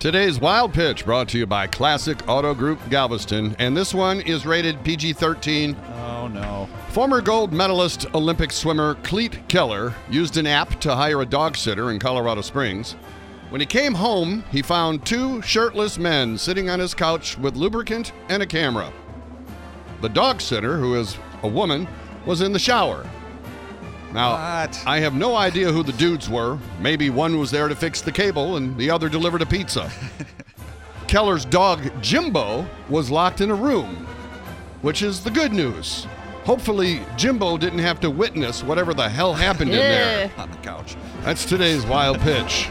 Today's Wild Pitch brought to you by Classic Auto Group Galveston, and this one is rated PG 13. Oh no. Former gold medalist Olympic swimmer Klete Keller used an app to hire a dog sitter in Colorado Springs. When he came home, he found two shirtless men sitting on his couch with lubricant and a camera. The dog sitter, who is a woman, was in the shower. Now, What? I have no idea who the dudes were. Maybe one was there to fix the cable and the other delivered a pizza. Keller's dog, Jimbo, was locked in a room, which is the good news. Hopefully, Jimbo didn't have to witness whatever the hell happened in there. On the couch. That's today's wild pitch.